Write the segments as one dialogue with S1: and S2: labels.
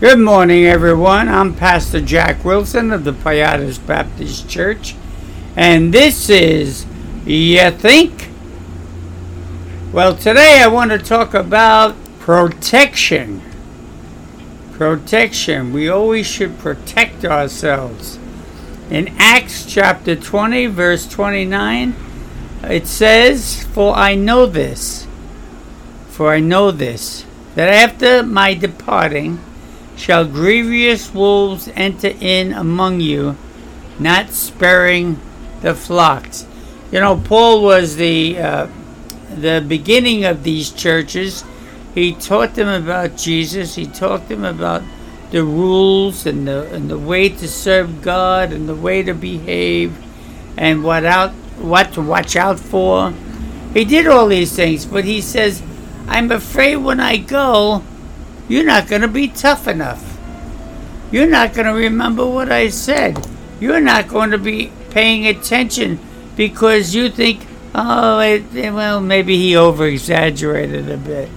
S1: Good morning, everyone. I'm Pastor Jack Wilson of the Payatas Baptist Church, and this is You Think? Well, today I want to talk about protection. Protection. We always should protect ourselves. In Acts chapter 20, verse 29, it says, For I know this, for I know this, that after my departing, shall grievous wolves enter in among you, not sparing the flocks. You know, Paul was the uh, the beginning of these churches. He taught them about Jesus. He taught them about the rules and the and the way to serve God and the way to behave and what out what to watch out for. He did all these things, but he says, "I'm afraid when I go, you're not going to be tough enough. You're not going to remember what I said. You're not going to be paying attention because you think, oh, it, well, maybe he over exaggerated a bit.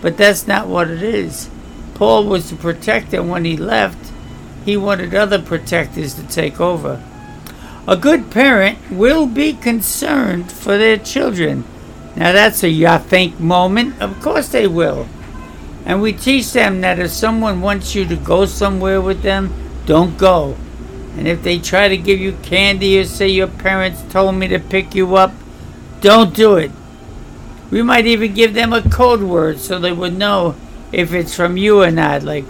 S1: But that's not what it is. Paul was the protector when he left, he wanted other protectors to take over. A good parent will be concerned for their children. Now, that's a you think moment. Of course, they will. And we teach them that if someone wants you to go somewhere with them, don't go. And if they try to give you candy or say your parents told me to pick you up, don't do it. We might even give them a code word so they would know if it's from you or not. Like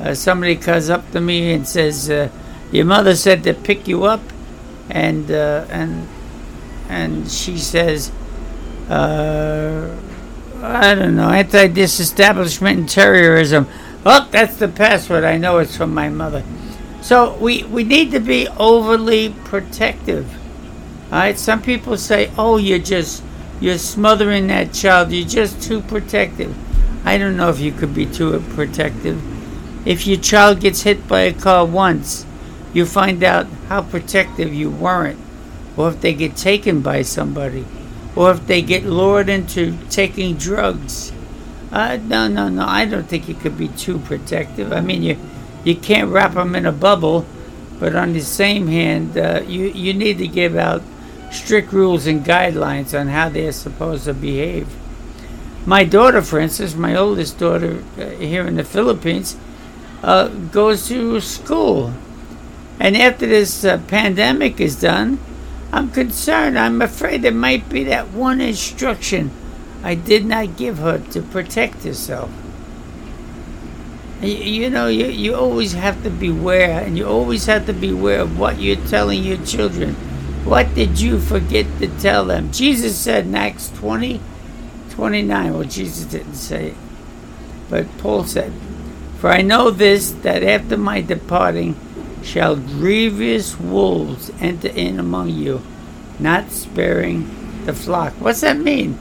S1: uh, somebody comes up to me and says, uh, "Your mother said to pick you up," and uh, and and she says, uh, I don't know, antidisestablishmentarianism. Oh, that's the password. I know it's from my mother. So we, we need to be overly protective. All right. Some people say, "Oh, you're just you're smothering that child. You're just too protective." I don't know if you could be too protective. If your child gets hit by a car once, you find out how protective you weren't, or if they get taken by somebody or if they get lured into taking drugs. Uh, no, no, no. I don't think you could be too protective. I mean, you you can't wrap them in a bubble, but on the same hand, uh, you you need to give out strict rules and guidelines on how they're supposed to behave. My daughter, for instance, my oldest daughter uh, here in the Philippines, uh, goes to school, and after this uh, pandemic is done, I'm concerned. I'm afraid there might be that one instruction I did not give her to protect herself. You, you know, you, you always have to beware, and you always have to beware of what you're telling your children. What did you forget to tell them? Jesus said in Acts 20, 29. Well, Jesus didn't say it, but Paul said, For I know this, that after my departing, shall grievous wolves enter in among you, not sparing the flock. What's that mean?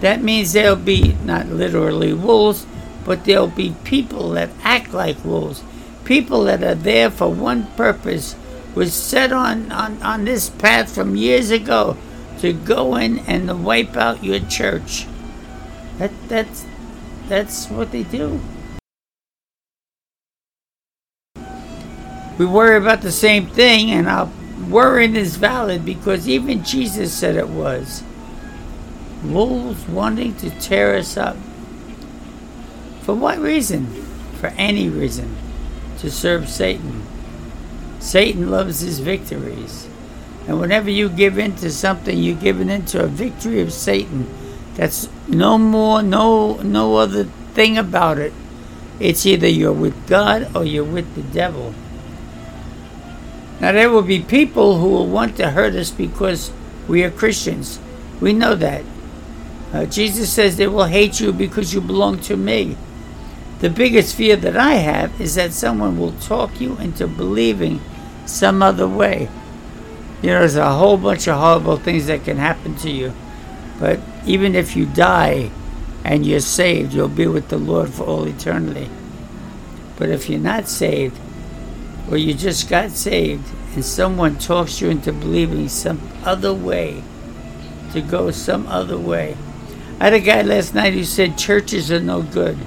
S1: That means there'll be not literally wolves, but there'll be people that act like wolves. People that are there for one purpose, was set on, on, on this path from years ago to go in and wipe out your church. That that's that's what they do. We worry about the same thing, and our worrying is valid because even Jesus said it was. Wolves wanting to tear us up. For what reason? For any reason. To serve Satan. Satan loves his victories. And whenever you give in to something, you're giving in to a victory of Satan. That's no more, no, no other thing about it. It's either you're with God or you're with the devil. Now, there will be people who will want to hurt us because we are Christians. We know that. Uh, Jesus says they will hate you because you belong to me. The biggest fear that I have is that someone will talk you into believing some other way. You know, there's a whole bunch of horrible things that can happen to you. But even if you die and you're saved, you'll be with the Lord for all eternity. But if you're not saved, or you just got saved and someone talks you into believing some other way, to go some other way. I had a guy last night who said churches are no good.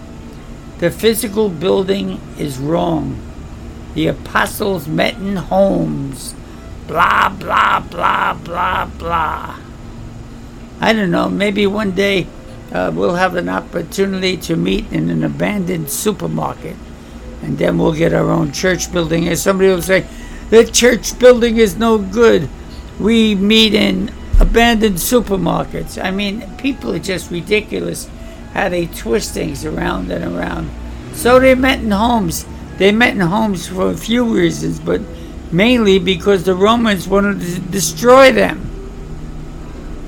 S1: The physical building is wrong. The apostles met in homes. Blah, blah, blah, blah, blah. I don't know, maybe one day uh, we'll have an opportunity to meet in an abandoned supermarket. And then we'll get our own church building. And somebody will say, the church building is no good. We meet in abandoned supermarkets. I mean, people are just ridiculous how they twist things around and around. So they met in homes. They met in homes for a few reasons, but mainly because the Romans wanted to destroy them.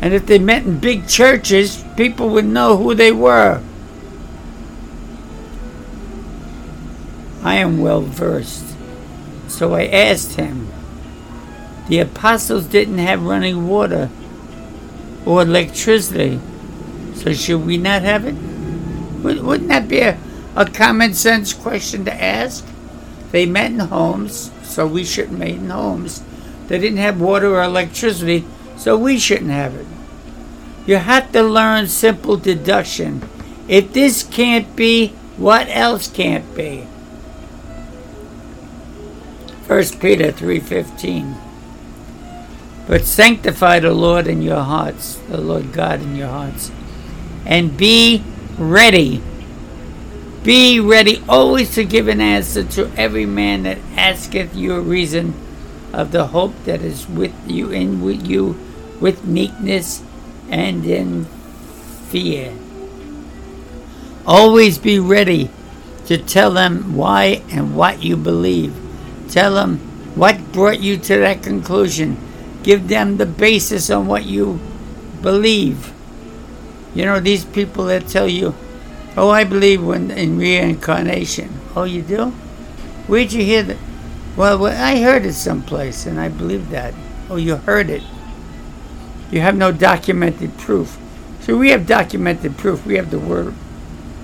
S1: And if they met in big churches, people would know who they were. I am well versed. So I asked him. The apostles didn't have running water or electricity. So should we not have it? Wouldn't that be a, a common sense question to ask? They met in homes, so we shouldn't meet in homes. They didn't have water or electricity, so we shouldn't have it. You have to learn simple deduction. If this can't be, what else can't be? 1 Peter 3:15 But sanctify the Lord in your hearts, the Lord God in your hearts, and be ready. Be ready always to give an answer to every man that asketh you a reason of the hope that is with you in with you with meekness and in fear. Always be ready to tell them why and what you believe. Tell them what brought you to that conclusion. Give them the basis on what you believe. You know, these people that tell you, oh, I believe when, in reincarnation. Oh, you do? Where'd you hear that? Well, I heard it someplace and I believe that. Oh, you heard it. You have no documented proof. So we have documented proof. We have the word,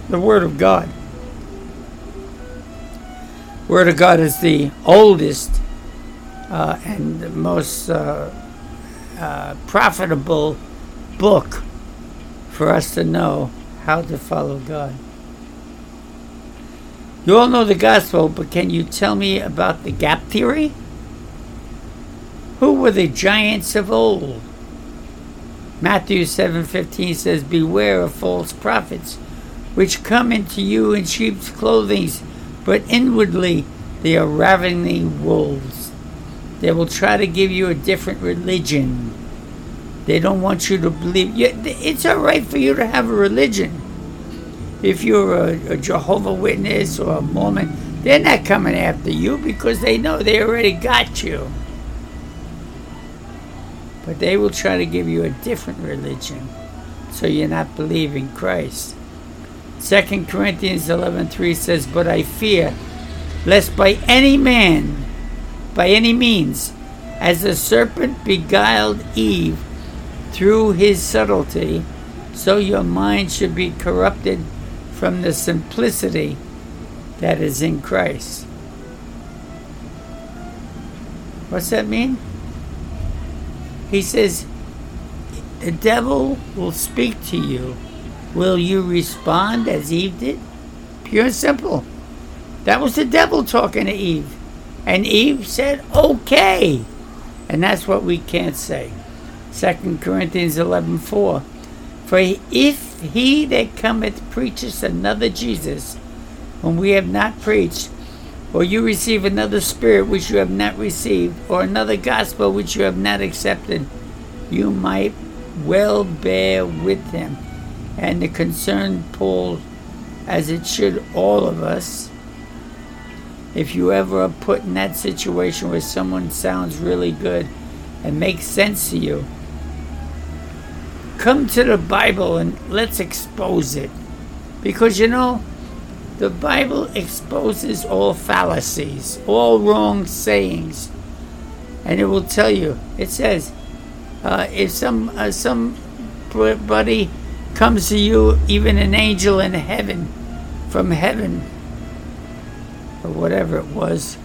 S1: the word of God. Word of God is the oldest uh, and the most uh, uh, profitable book for us to know how to follow God. You all know the gospel, but can you tell me about the gap theory? Who were the giants of old? Matthew 7:15 says, "Beware of false prophets, which come into you in sheep's clothing, but inwardly they are ravening wolves. They will try to give you a different religion. They don't want you to believe. It's all right for you to have a religion. If you're a, a Jehovah Witness or a Mormon, they're not coming after you because they know they already got you. But they will try to give you a different religion so you're not believing Christ. 2 Corinthians 11:3 says, "But I fear lest by any man, by any means, as the serpent beguiled Eve through his subtlety, so your mind should be corrupted from the simplicity that is in Christ." What's that mean? He says, the devil will speak to you Will you respond as Eve did? Pure and simple. That was the devil talking to Eve. And Eve said, okay. And that's what we can't say. 2 Corinthians 11 4. For if he that cometh preacheth another Jesus, whom we have not preached, or you receive another spirit which you have not received, or another gospel which you have not accepted, you might well bear with him and the concern Paul, as it should all of us. If you ever are put in that situation where someone sounds really good and makes sense to you, come to the Bible and let's expose it. Because you know, the Bible exposes all fallacies, all wrong sayings. And it will tell you, it says, uh, if some uh, somebody comes to you, even an angel in heaven, from heaven, or whatever it was,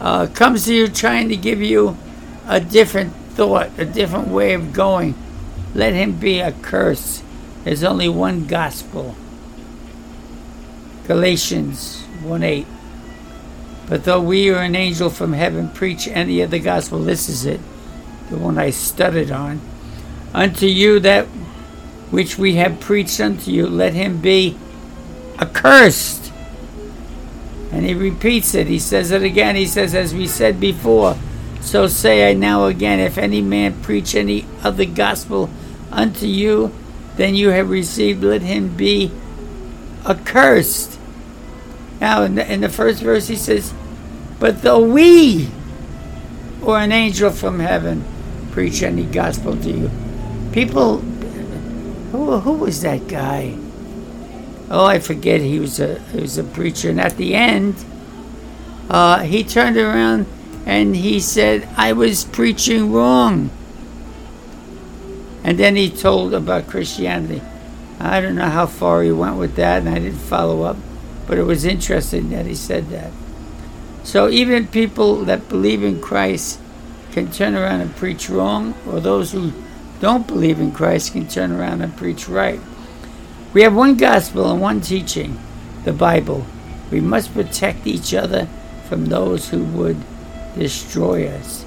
S1: uh, comes to you trying to give you a different thought, a different way of going. Let him be a curse. There's only one gospel Galatians 1 8. But though we or an angel from heaven preach any other gospel, this is it, the one I studied on, unto you that which we have preached unto you, let him be accursed. And he repeats it. He says it again. He says, as we said before, so say I now again, if any man preach any other gospel unto you than you have received, let him be accursed. Now, in the, in the first verse, he says, But though we or an angel from heaven preach any gospel to you, people, who, who was that guy? Oh, I forget. He was a he was a preacher, and at the end, uh, he turned around and he said, "I was preaching wrong." And then he told about Christianity. I don't know how far he went with that, and I didn't follow up, but it was interesting that he said that. So even people that believe in Christ can turn around and preach wrong, or those who don't believe in Christ can turn around and preach right. We have one gospel and one teaching, the Bible. We must protect each other from those who would destroy us.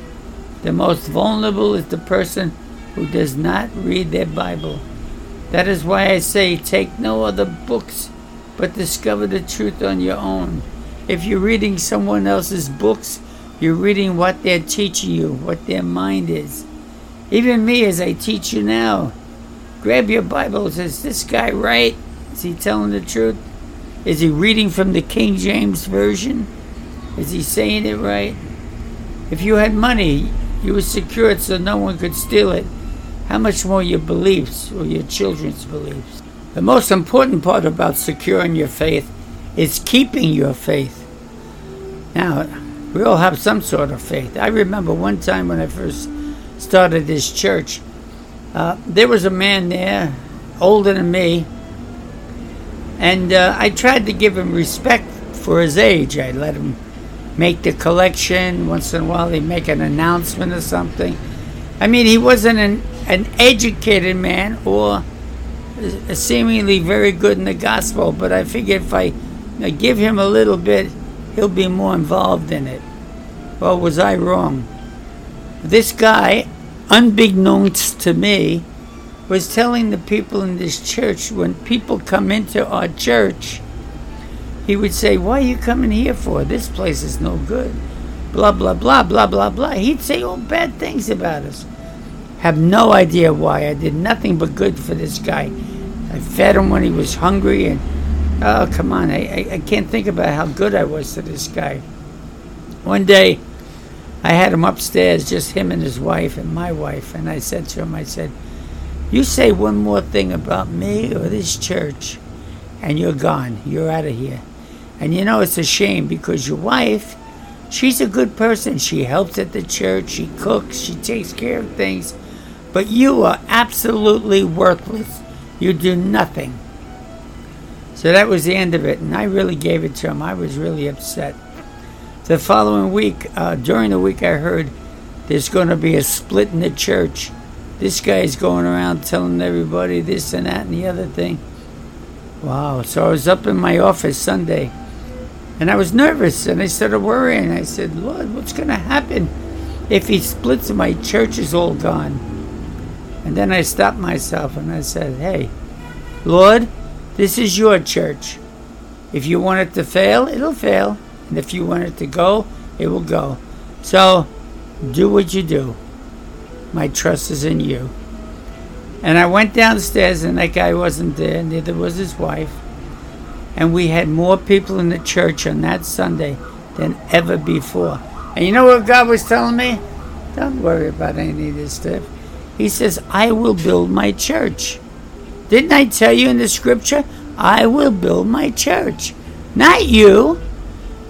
S1: The most vulnerable is the person who does not read their Bible. That is why I say take no other books, but discover the truth on your own. If you're reading someone else's books, you're reading what they're teaching you, what their mind is. Even me, as I teach you now, grab your Bible. Is this guy right? Is he telling the truth? Is he reading from the King James Version? Is he saying it right? If you had money, you would secure it so no one could steal it how much more your beliefs or your children's beliefs. The most important part about securing your faith is keeping your faith. Now, we all have some sort of faith. I remember one time when I first started this church, uh, there was a man there, older than me, and uh, I tried to give him respect for his age. I let him make the collection. Once in a while, he'd make an announcement or something. I mean, he wasn't an an educated man or seemingly very good in the gospel, but I figure if I give him a little bit, he'll be more involved in it. Well, was I wrong? This guy, unbeknownst to me, was telling the people in this church when people come into our church, he would say, Why are you coming here for? This place is no good. Blah, blah, blah, blah, blah, blah. He'd say all bad things about us. Have no idea why. I did nothing but good for this guy. I fed him when he was hungry, and oh, come on, I, I, I can't think about how good I was to this guy. One day, I had him upstairs, just him and his wife and my wife, and I said to him, I said, You say one more thing about me or this church, and you're gone. You're out of here. And you know, it's a shame because your wife, she's a good person. She helps at the church, she cooks, she takes care of things. But you are absolutely worthless. You do nothing. So that was the end of it, and I really gave it to him. I was really upset. The following week, uh, during the week, I heard there's going to be a split in the church. This guy's going around telling everybody this and that and the other thing. Wow. So I was up in my office Sunday, and I was nervous, and I started worrying. I said, Lord, what's going to happen if he splits and my church is all gone? And then I stopped myself and I said, Hey, Lord, this is your church. If you want it to fail, it'll fail. And if you want it to go, it will go. So do what you do. My trust is in you. And I went downstairs, and that guy wasn't there, neither was his wife. And we had more people in the church on that Sunday than ever before. And you know what God was telling me? Don't worry about any of this stuff. He says, I will build my church. Didn't I tell you in the scripture? I will build my church. Not you.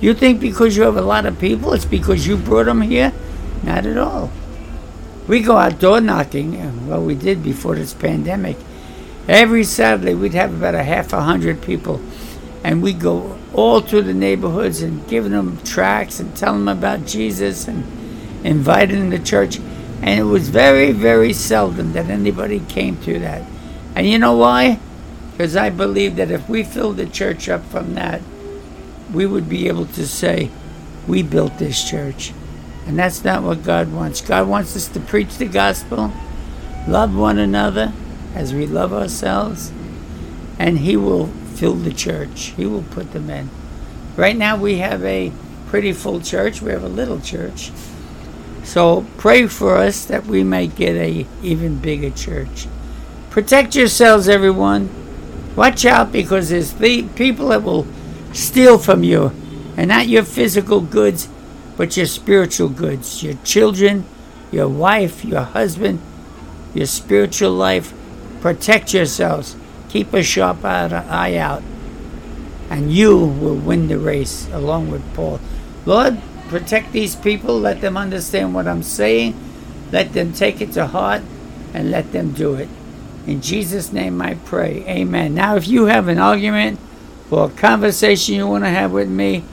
S1: You think because you have a lot of people, it's because you brought them here? Not at all. We go out door knocking, well, we did before this pandemic. Every Saturday, we'd have about a half a hundred people, and we'd go all through the neighborhoods and giving them tracts and telling them about Jesus and inviting them to church. And it was very, very seldom that anybody came to that. And you know why? Because I believe that if we filled the church up from that, we would be able to say, we built this church. And that's not what God wants. God wants us to preach the gospel, love one another as we love ourselves, and He will fill the church. He will put them in. Right now, we have a pretty full church. We have a little church. So pray for us that we might get a even bigger church. Protect yourselves, everyone. Watch out because there's the people that will steal from you, and not your physical goods, but your spiritual goods, your children, your wife, your husband, your spiritual life. Protect yourselves. Keep a sharp eye out, and you will win the race along with Paul. Lord, protect these people. Let them understand what I'm saying. Let them take it to heart, and let them do it. In Jesus' name I pray. Amen. Now, if you have an argument or a conversation you want to have with me,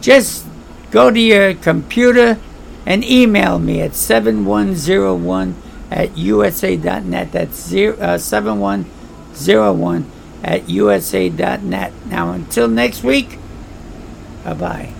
S1: just go to your computer and email me at 7101 at usa.net. That's zero, uh, 7101 at usa.net. Now, until next week, bye bye.